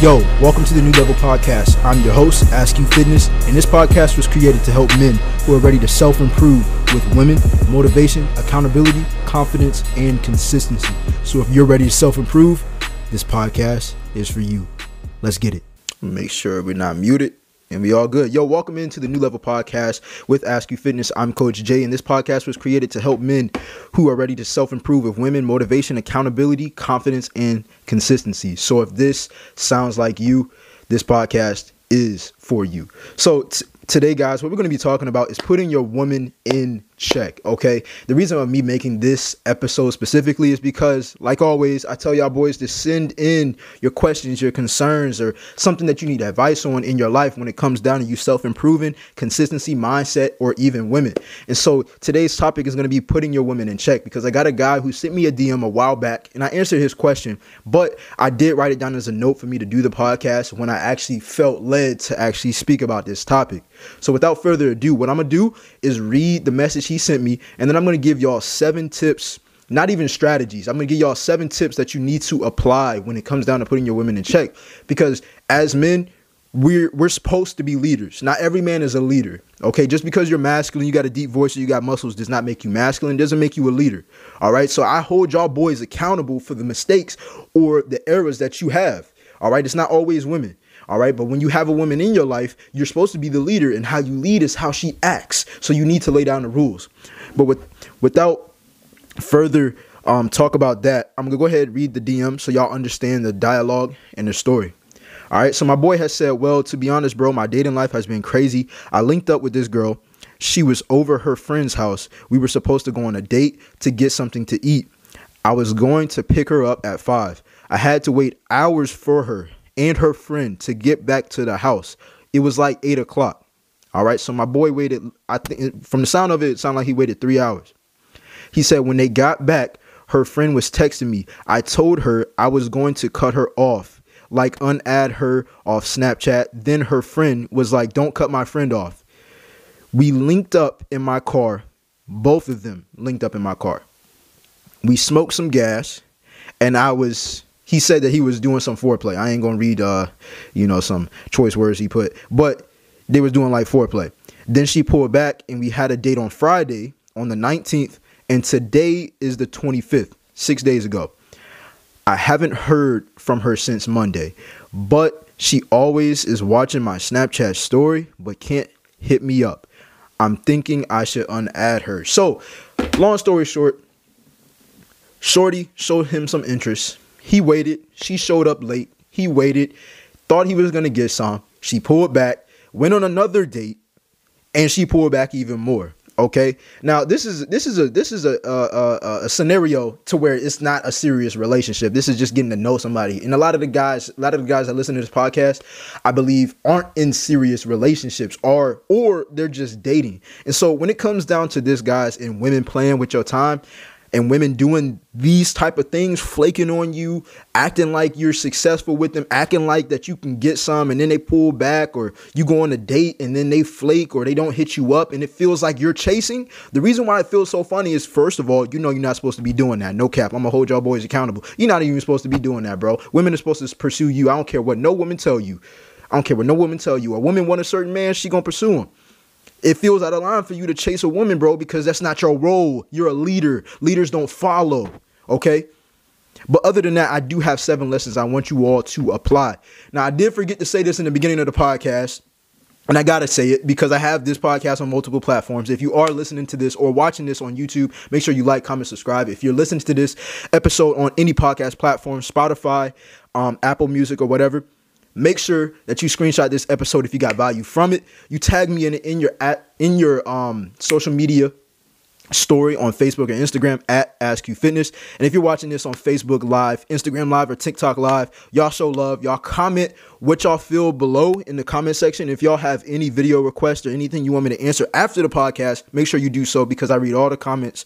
Yo, welcome to the New Level Podcast. I'm your host, Ask You Fitness, and this podcast was created to help men who are ready to self improve with women, motivation, accountability, confidence, and consistency. So if you're ready to self improve, this podcast is for you. Let's get it. Make sure we're not muted. And we all good. Yo, welcome into the New Level Podcast with Ask You Fitness. I'm Coach Jay, and this podcast was created to help men who are ready to self improve with women, motivation, accountability, confidence, and consistency. So if this sounds like you, this podcast is for you. So t- today, guys, what we're going to be talking about is putting your woman in check. Okay. The reason of me making this episode specifically is because, like always, I tell y'all boys to send in your questions, your concerns, or something that you need advice on in your life when it comes down to you self improving, consistency, mindset, or even women. And so today's topic is going to be putting your women in check because I got a guy who sent me a DM a while back and I answered his question, but I did write it down as a note for me to do the podcast when I actually felt led to actually speak about this topic. So without further ado, what I'm to do is read the message he sent me, and then I'm gonna give y'all seven tips, not even strategies. I'm gonna give y'all seven tips that you need to apply when it comes down to putting your women in check. Because as men, we're we're supposed to be leaders. Not every man is a leader. Okay, just because you're masculine, you got a deep voice, or you got muscles, does not make you masculine. Doesn't make you a leader. All right. So I hold y'all boys accountable for the mistakes or the errors that you have. All right. It's not always women. All right. But when you have a woman in your life, you're supposed to be the leader, and how you lead is how she acts. So you need to lay down the rules. But with without further um, talk about that, I'm gonna go ahead and read the DM so y'all understand the dialogue and the story. All right. So my boy has said, well, to be honest, bro, my dating life has been crazy. I linked up with this girl. She was over her friend's house. We were supposed to go on a date to get something to eat. I was going to pick her up at five. I had to wait hours for her and her friend to get back to the house. It was like eight o'clock. All right. So my boy waited, I think from the sound of it, it sounded like he waited three hours. He said when they got back, her friend was texting me. I told her I was going to cut her off, like unadd her off Snapchat. Then her friend was like, Don't cut my friend off. We linked up in my car, both of them linked up in my car. We smoked some gas, and I was he said that he was doing some foreplay. I ain't gonna read uh, you know, some choice words he put, but they was doing like foreplay. Then she pulled back and we had a date on Friday on the 19th, and today is the 25th, six days ago. I haven't heard from her since Monday, but she always is watching my Snapchat story, but can't hit me up. I'm thinking I should unadd her. So, long story short, Shorty showed him some interest he waited. She showed up late. He waited. Thought he was gonna get some. She pulled back. Went on another date, and she pulled back even more. Okay. Now this is this is a this is a, a, a scenario to where it's not a serious relationship. This is just getting to know somebody. And a lot of the guys, a lot of the guys that listen to this podcast, I believe, aren't in serious relationships, or or they're just dating. And so when it comes down to this, guys, and women playing with your time, and women doing these type of things flaking on you acting like you're successful with them acting like that you can get some and then they pull back or you go on a date and then they flake or they don't hit you up and it feels like you're chasing. The reason why it feels so funny is first of all you know you're not supposed to be doing that. No cap. I'm gonna hold y'all boys accountable. You're not even supposed to be doing that bro. Women are supposed to pursue you. I don't care what no woman tell you. I don't care what no woman tell you. A woman want a certain man she gonna pursue him it feels out of line for you to chase a woman, bro, because that's not your role. You're a leader. Leaders don't follow. Okay. But other than that, I do have seven lessons I want you all to apply. Now, I did forget to say this in the beginning of the podcast. And I gotta say it because I have this podcast on multiple platforms. If you are listening to this or watching this on YouTube, make sure you like, comment, subscribe. If you're listening to this episode on any podcast platform, Spotify, um, Apple Music, or whatever, Make sure that you screenshot this episode if you got value from it. You tag me in in your at in your um social media story on Facebook and Instagram at Ask You Fitness. And if you're watching this on Facebook Live, Instagram Live, or TikTok Live, y'all show love. Y'all comment what y'all feel below in the comment section. If y'all have any video requests or anything you want me to answer after the podcast, make sure you do so because I read all the comments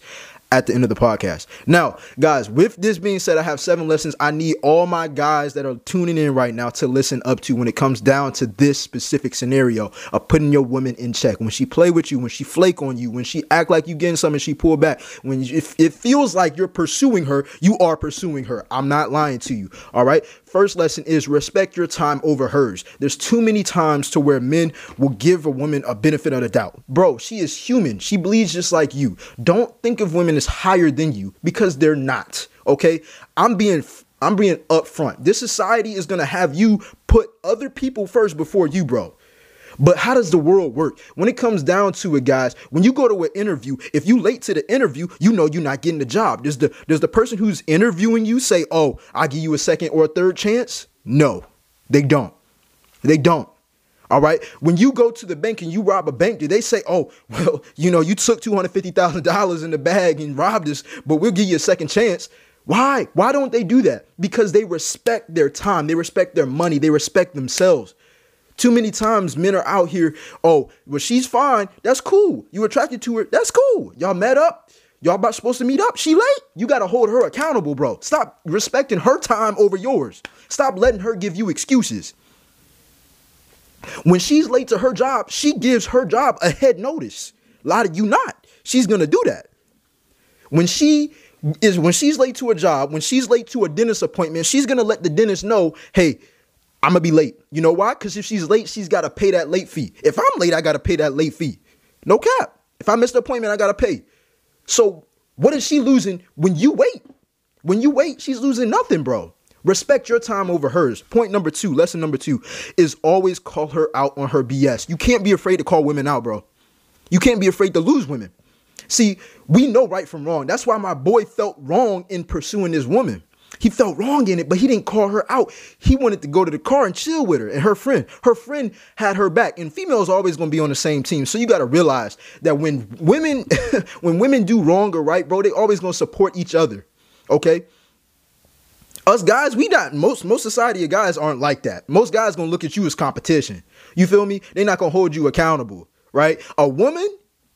at the end of the podcast. Now, guys, with this being said, I have seven lessons I need all my guys that are tuning in right now to listen up to when it comes down to this specific scenario of putting your woman in check. When she play with you, when she flake on you, when she act like you getting something, she pull back. When if it feels like you're pursuing her, you are pursuing her. I'm not lying to you. All right. First lesson is respect your time over hers. There's too many times to where men will give a woman a benefit of the doubt. Bro, she is human. She bleeds just like you. Don't think of women as higher than you because they're not. Okay? I'm being I'm being upfront. This society is gonna have you put other people first before you, bro. But how does the world work? When it comes down to it, guys, when you go to an interview, if you late to the interview, you know you're not getting the job. Does the does the person who's interviewing you say, "Oh, I'll give you a second or a third chance"? No, they don't. They don't. All right. When you go to the bank and you rob a bank, do they say, "Oh, well, you know, you took two hundred fifty thousand dollars in the bag and robbed us, but we'll give you a second chance"? Why? Why don't they do that? Because they respect their time, they respect their money, they respect themselves. Too many times men are out here, oh, well, she's fine. That's cool. You attracted to her. That's cool. Y'all met up. Y'all about supposed to meet up. She late. You got to hold her accountable, bro. Stop respecting her time over yours. Stop letting her give you excuses. When she's late to her job, she gives her job a head notice. A lot of you not. She's gonna do that. When she is when she's late to a job, when she's late to a dentist appointment, she's gonna let the dentist know, hey, I'm gonna be late. You know why? Because if she's late, she's gotta pay that late fee. If I'm late, I gotta pay that late fee. No cap. If I miss the appointment, I gotta pay. So what is she losing when you wait? When you wait, she's losing nothing, bro. Respect your time over hers. Point number two, lesson number two, is always call her out on her BS. You can't be afraid to call women out, bro. You can't be afraid to lose women. See, we know right from wrong. That's why my boy felt wrong in pursuing this woman. He felt wrong in it, but he didn't call her out. He wanted to go to the car and chill with her and her friend. Her friend had her back, and females always gonna be on the same team. So you gotta realize that when women, when women do wrong or right, bro, they always gonna support each other. Okay. Us guys, we not most most society of guys aren't like that. Most guys gonna look at you as competition. You feel me? They're not gonna hold you accountable, right? A woman,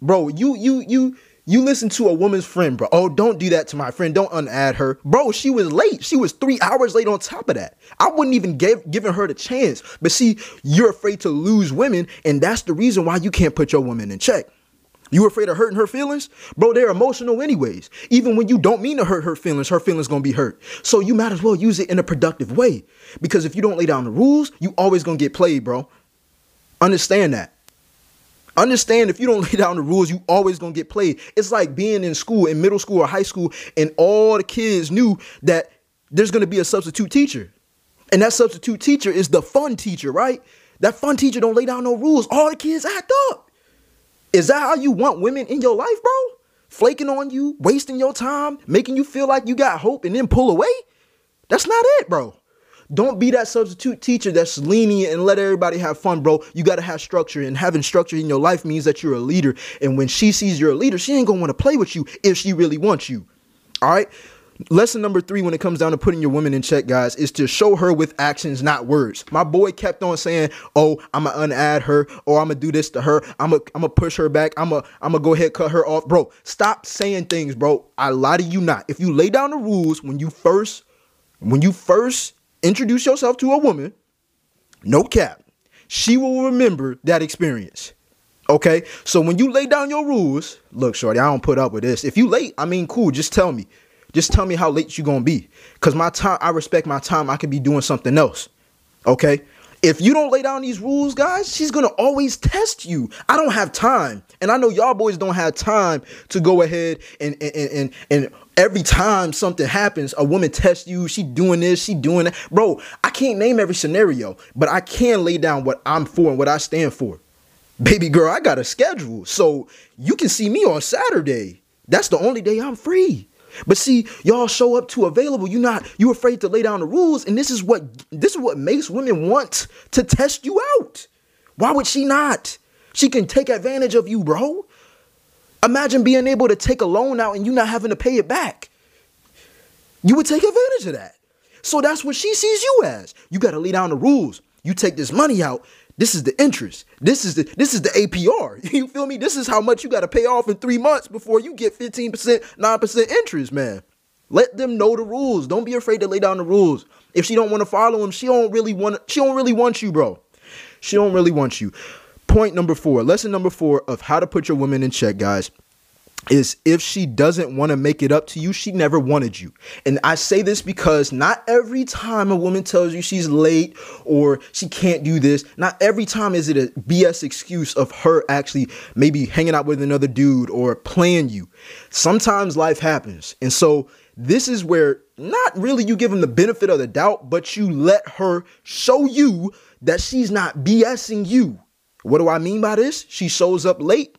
bro, you you you you listen to a woman's friend, bro. Oh, don't do that to my friend. Don't unadd her. Bro, she was late. She was three hours late on top of that. I wouldn't even give giving her the chance. But see, you're afraid to lose women, and that's the reason why you can't put your woman in check. You afraid of hurting her feelings? Bro, they're emotional anyways. Even when you don't mean to hurt her feelings, her feelings gonna be hurt. So you might as well use it in a productive way. Because if you don't lay down the rules, you always gonna get played, bro. Understand that. Understand if you don't lay down the rules, you always gonna get played. It's like being in school, in middle school or high school, and all the kids knew that there's gonna be a substitute teacher. And that substitute teacher is the fun teacher, right? That fun teacher don't lay down no rules. All the kids act up. Is that how you want women in your life, bro? Flaking on you, wasting your time, making you feel like you got hope and then pull away? That's not it, bro. Don't be that substitute teacher that's lenient and let everybody have fun, bro. You got to have structure, and having structure in your life means that you're a leader. And when she sees you're a leader, she ain't gonna want to play with you if she really wants you. All right. Lesson number three, when it comes down to putting your woman in check, guys, is to show her with actions, not words. My boy kept on saying, "Oh, I'm gonna unadd her, oh, or I'm gonna do this to her. I'm gonna, I'm gonna push her back. I'm gonna, I'm gonna go ahead cut her off, bro. Stop saying things, bro. I lie to you not. If you lay down the rules when you first, when you first introduce yourself to a woman, no cap, she will remember that experience. Okay, so when you lay down your rules, look, shorty, I don't put up with this. If you late, I mean, cool. Just tell me. Just tell me how late you gonna be. Cause my time, I respect my time. I could be doing something else. Okay. If you don't lay down these rules, guys, she's gonna always test you. I don't have time, and I know y'all boys don't have time to go ahead and and and and every time something happens, a woman tests you, she doing this, she doing that. Bro, I can't name every scenario, but I can lay down what I'm for and what I stand for. Baby girl, I got a schedule. So you can see me on Saturday. That's the only day I'm free. But see, y'all show up too available. You not you afraid to lay down the rules, and this is what this is what makes women want to test you out. Why would she not? She can take advantage of you, bro. Imagine being able to take a loan out and you not having to pay it back. You would take advantage of that. So that's what she sees you as. You got to lay down the rules. You take this money out. This is the interest. This is the this is the APR. You feel me? This is how much you got to pay off in 3 months before you get 15%, 9% interest, man. Let them know the rules. Don't be afraid to lay down the rules. If she don't want to follow them, she don't really want she don't really want you, bro. She don't really want you. Point number four, lesson number four of how to put your woman in check, guys, is if she doesn't want to make it up to you, she never wanted you. And I say this because not every time a woman tells you she's late or she can't do this, not every time is it a BS excuse of her actually maybe hanging out with another dude or playing you. Sometimes life happens. And so this is where not really you give him the benefit of the doubt, but you let her show you that she's not BSing you. What do I mean by this? She shows up late,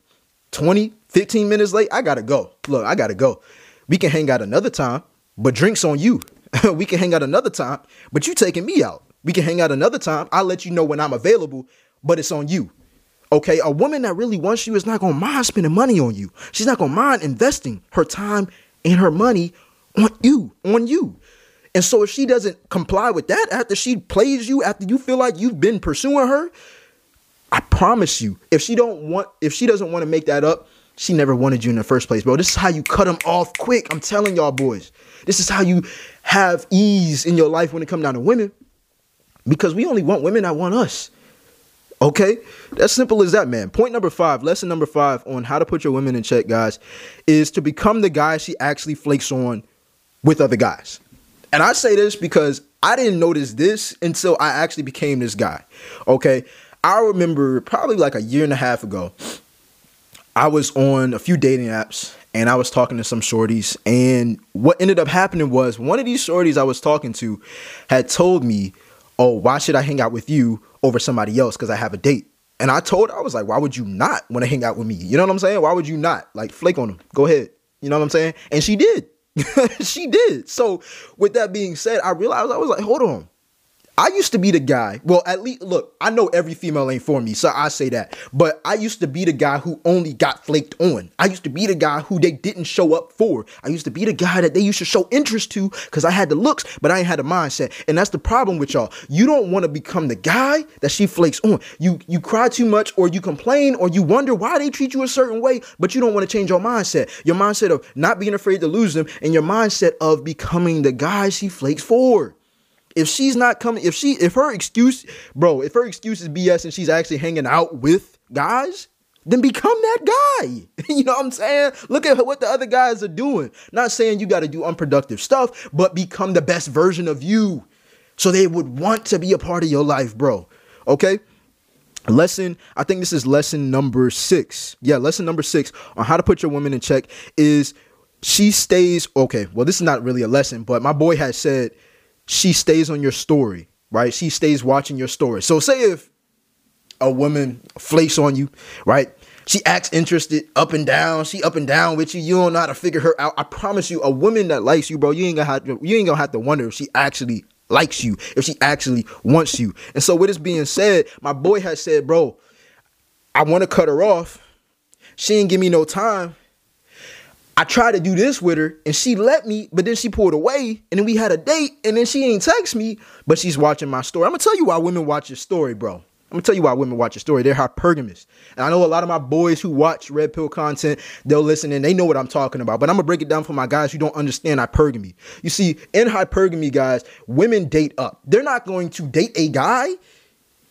20, 15 minutes late. I gotta go. Look, I gotta go. We can hang out another time, but drinks on you. we can hang out another time, but you taking me out. We can hang out another time. I'll let you know when I'm available, but it's on you. Okay, a woman that really wants you is not gonna mind spending money on you. She's not gonna mind investing her time and her money on you, on you. And so if she doesn't comply with that after she plays you, after you feel like you've been pursuing her, I promise you, if she don't want, if she doesn't want to make that up, she never wanted you in the first place, bro. This is how you cut them off quick. I'm telling y'all boys. This is how you have ease in your life when it comes down to women. Because we only want women that want us. Okay? That's simple as that, man. Point number five, lesson number five on how to put your women in check, guys, is to become the guy she actually flakes on with other guys. And I say this because I didn't notice this until I actually became this guy. Okay. I remember probably like a year and a half ago, I was on a few dating apps and I was talking to some shorties. And what ended up happening was one of these shorties I was talking to had told me, Oh, why should I hang out with you over somebody else? Because I have a date. And I told her, I was like, why would you not want to hang out with me? You know what I'm saying? Why would you not? Like, flake on them. Go ahead. You know what I'm saying? And she did. she did. So, with that being said, I realized I was like, hold on. I used to be the guy. Well, at least look, I know every female ain't for me, so I say that. But I used to be the guy who only got flaked on. I used to be the guy who they didn't show up for. I used to be the guy that they used to show interest to because I had the looks, but I ain't had the mindset. And that's the problem with y'all. You don't want to become the guy that she flakes on. You you cry too much, or you complain, or you wonder why they treat you a certain way, but you don't want to change your mindset. Your mindset of not being afraid to lose them, and your mindset of becoming the guy she flakes for if she's not coming, if she, if her excuse, bro, if her excuse is BS and she's actually hanging out with guys, then become that guy. you know what I'm saying? Look at what the other guys are doing. Not saying you got to do unproductive stuff, but become the best version of you. So they would want to be a part of your life, bro. Okay? Lesson, I think this is lesson number six. Yeah, lesson number six on how to put your woman in check is she stays, okay, well, this is not really a lesson, but my boy has said she stays on your story, right? She stays watching your story. So say if a woman flakes on you, right? She acts interested up and down. She up and down with you. You don't know how to figure her out. I promise you, a woman that likes you, bro, you ain't gonna have to, you ain't gonna have to wonder if she actually likes you, if she actually wants you. And so with this being said, my boy has said, bro, I want to cut her off. She ain't give me no time. I tried to do this with her and she let me, but then she pulled away and then we had a date and then she ain't text me, but she's watching my story. I'm gonna tell you why women watch your story, bro. I'm gonna tell you why women watch your story. They're hypergamous. And I know a lot of my boys who watch Red Pill content, they'll listen and they know what I'm talking about. But I'm gonna break it down for my guys who don't understand hypergamy. You see, in hypergamy, guys, women date up. They're not going to date a guy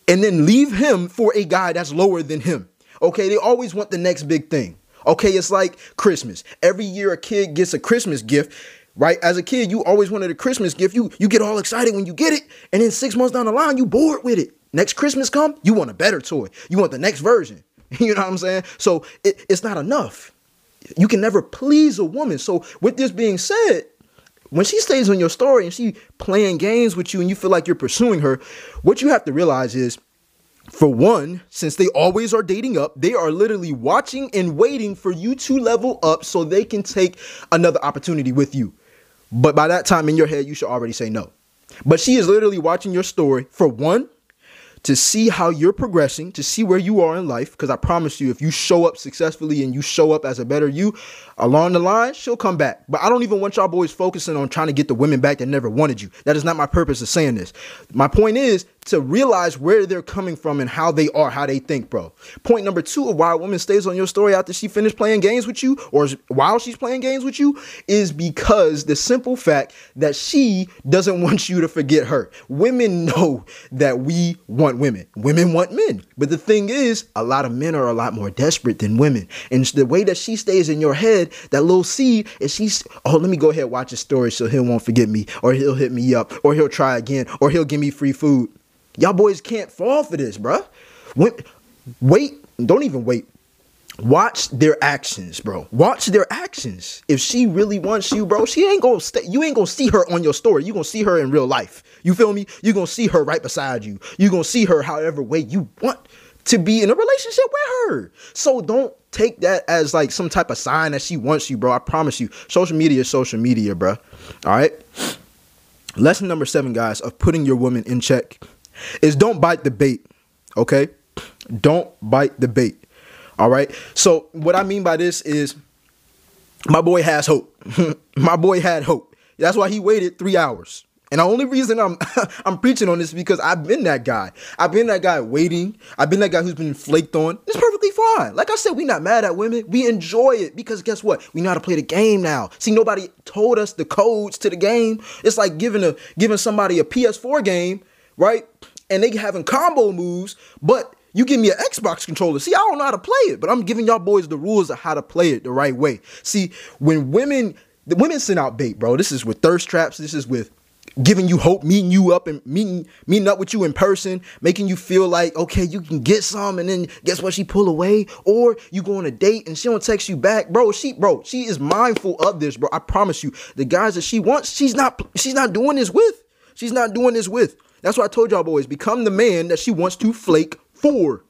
and then leave him for a guy that's lower than him. Okay, they always want the next big thing. Okay, it's like Christmas. Every year a kid gets a Christmas gift, right? As a kid, you always wanted a Christmas gift. You you get all excited when you get it, and then six months down the line, you bored with it. Next Christmas come, you want a better toy. You want the next version. You know what I'm saying? So it, it's not enough. You can never please a woman. So with this being said, when she stays on your story and she playing games with you and you feel like you're pursuing her, what you have to realize is for one, since they always are dating up, they are literally watching and waiting for you to level up so they can take another opportunity with you. But by that time in your head, you should already say no. But she is literally watching your story for one, to see how you're progressing, to see where you are in life. Because I promise you, if you show up successfully and you show up as a better you, along the line, she'll come back. But I don't even want y'all boys focusing on trying to get the women back that never wanted you. That is not my purpose of saying this. My point is to realize where they're coming from and how they are, how they think, bro. Point number two of why a woman stays on your story after she finished playing games with you or while she's playing games with you is because the simple fact that she doesn't want you to forget her. Women know that we want women. Women want men. But the thing is, a lot of men are a lot more desperate than women. And the way that she stays in your head, that little seed, is she's, oh, let me go ahead watch his story so he won't forget me, or he'll hit me up, or he'll try again, or he'll give me free food. Y'all boys can't fall for this, bruh. Wait, wait, don't even wait. Watch their actions, bro. Watch their actions. If she really wants you, bro, she ain't gonna stay. You ain't gonna see her on your story. You gonna see her in real life. You feel me? You gonna see her right beside you. You gonna see her however way you want to be in a relationship with her. So don't take that as like some type of sign that she wants you, bro. I promise you. Social media is social media, bro. All right. Lesson number seven, guys, of putting your woman in check is don't bite the bait. Okay? Don't bite the bait. All right? So, what I mean by this is my boy has hope. my boy had hope. That's why he waited 3 hours. And the only reason I'm I'm preaching on this because I've been that guy. I've been that guy waiting. I've been that guy who's been flaked on. It's perfectly fine. Like I said, we not mad at women. We enjoy it because guess what? We know how to play the game now. See, nobody told us the codes to the game. It's like giving a giving somebody a PS4 game, right? And they having combo moves, but you give me an Xbox controller. See, I don't know how to play it, but I'm giving y'all boys the rules of how to play it the right way. See, when women the women send out bait, bro. This is with thirst traps. This is with giving you hope, meeting you up and meeting meeting up with you in person, making you feel like okay, you can get some, and then guess what? She pull away, or you go on a date and she don't text you back, bro. She bro, she is mindful of this, bro. I promise you, the guys that she wants, she's not she's not doing this with. She's not doing this with. That's why I told y'all boys, become the man that she wants to flake for.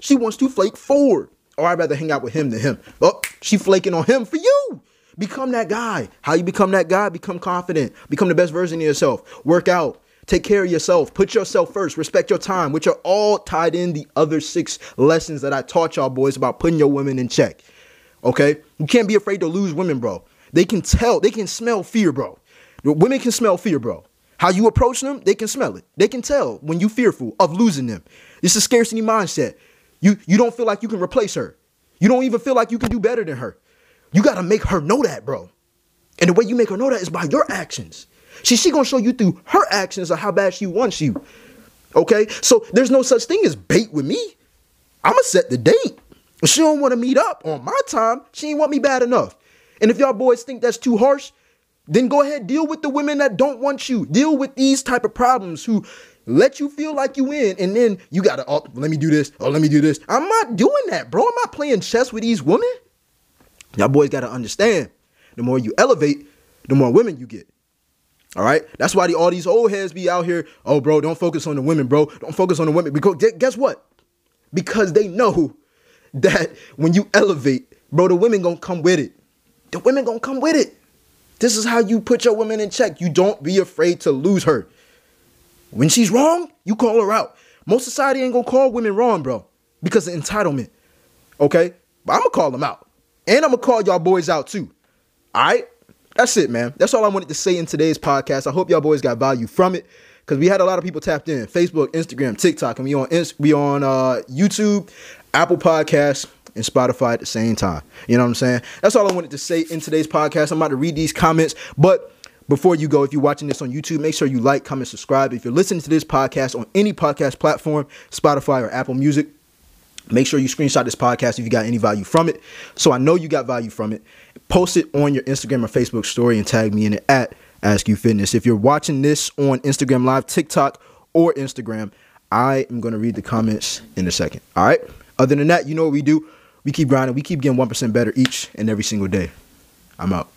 She wants to flake for. Or I'd rather hang out with him than him. Oh, she flaking on him for you. Become that guy. How you become that guy? Become confident. Become the best version of yourself. Work out. Take care of yourself. Put yourself first. Respect your time, which are all tied in the other six lessons that I taught y'all boys about putting your women in check. Okay? You can't be afraid to lose women, bro. They can tell, they can smell fear, bro. Women can smell fear, bro. How you approach them, they can smell it. They can tell when you fearful of losing them. It's a scarcity mindset. You you don't feel like you can replace her. You don't even feel like you can do better than her. You got to make her know that, bro. And the way you make her know that is by your actions. See, she gonna show you through her actions of how bad she wants you. Okay, so there's no such thing as bait with me. I'ma set the date. She don't want to meet up on my time, she ain't want me bad enough. And if y'all boys think that's too harsh, then go ahead deal with the women that don't want you. Deal with these type of problems who let you feel like you in, and then you gotta oh, let me do this. Oh, let me do this. I'm not doing that, bro. I'm not playing chess with these women. Y'all boys got to understand the more you elevate, the more women you get. All right. That's why the, all these old heads be out here. Oh, bro, don't focus on the women, bro. Don't focus on the women. Because guess what? Because they know that when you elevate, bro, the women gonna come with it. The women gonna come with it. This is how you put your woman in check. You don't be afraid to lose her. When she's wrong, you call her out. Most society ain't gonna call women wrong, bro, because of entitlement. Okay? But I'm gonna call them out. And I'm gonna call y'all boys out too. All right, that's it, man. That's all I wanted to say in today's podcast. I hope y'all boys got value from it because we had a lot of people tapped in Facebook, Instagram, TikTok, and we on we on uh, YouTube, Apple Podcasts, and Spotify at the same time. You know what I'm saying? That's all I wanted to say in today's podcast. I'm about to read these comments, but. Before you go, if you're watching this on YouTube, make sure you like, comment, subscribe. If you're listening to this podcast on any podcast platform, Spotify or Apple Music, Make sure you screenshot this podcast if you got any value from it. So I know you got value from it. Post it on your Instagram or Facebook story and tag me in it at Ask You Fitness. If you're watching this on Instagram Live, TikTok, or Instagram, I am going to read the comments in a second. All right. Other than that, you know what we do? We keep grinding. We keep getting 1% better each and every single day. I'm out.